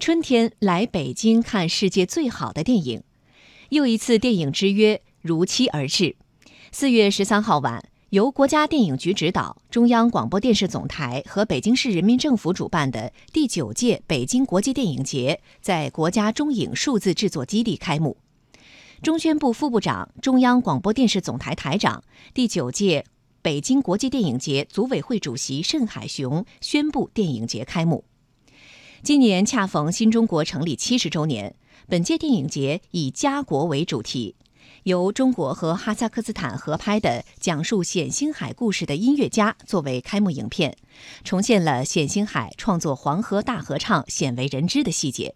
春天来北京看世界最好的电影，又一次电影之约如期而至。四月十三号晚，由国家电影局指导、中央广播电视总台和北京市人民政府主办的第九届北京国际电影节在国家中影数字制作基地开幕。中宣部副部长、中央广播电视总台台长、第九届北京国际电影节组委会主席盛海雄宣布电影节开幕。今年恰逢新中国成立七十周年，本届电影节以“家国”为主题，由中国和哈萨克斯坦合拍的讲述冼星海故事的《音乐家》作为开幕影片，重现了冼星海创作黄河大合唱鲜为人知的细节。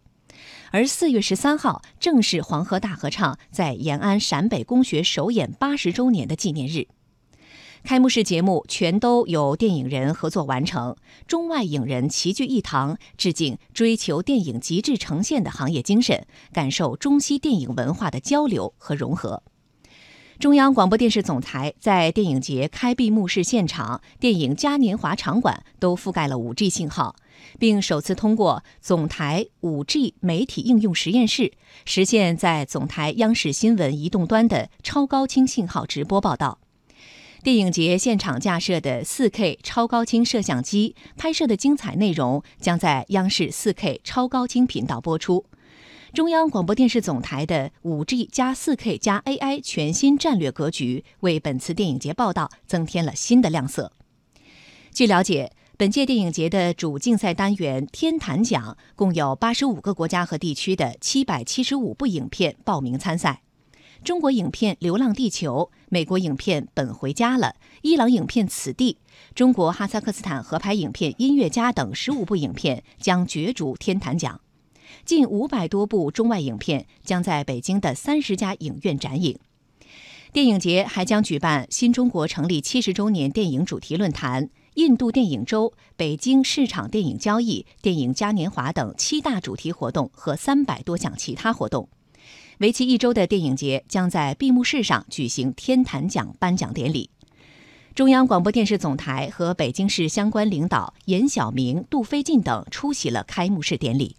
而四月十三号正是黄河大合唱在延安陕北公学首演八十周年的纪念日。开幕式节目全都由电影人合作完成，中外影人齐聚一堂，致敬追求电影极致呈现的行业精神，感受中西电影文化的交流和融合。中央广播电视总台在电影节开闭幕式现场、电影嘉年华场馆都覆盖了 5G 信号，并首次通过总台 5G 媒体应用实验室，实现在总台央视新闻移动端的超高清信号直播报道。电影节现场架设的 4K 超高清摄像机拍摄的精彩内容将在央视 4K 超高清频道播出。中央广播电视总台的 5G 加 4K 加 AI 全新战略格局，为本次电影节报道增添了新的亮色。据了解，本届电影节的主竞赛单元天坛奖共有85个国家和地区的775部影片报名参赛。中国影片《流浪地球》，美国影片《本回家了》，伊朗影片《此地》，中国哈萨克斯坦合拍影片《音乐家》等十五部影片将角逐天坛奖，近五百多部中外影片将在北京的三十家影院展映。电影节还将举办新中国成立七十周年电影主题论坛、印度电影周、北京市场电影交易、电影嘉年华等七大主题活动和三百多项其他活动。为期一周的电影节将在闭幕式上举行天坛奖颁奖典礼。中央广播电视总台和北京市相关领导严晓明、杜飞进等出席了开幕式典礼。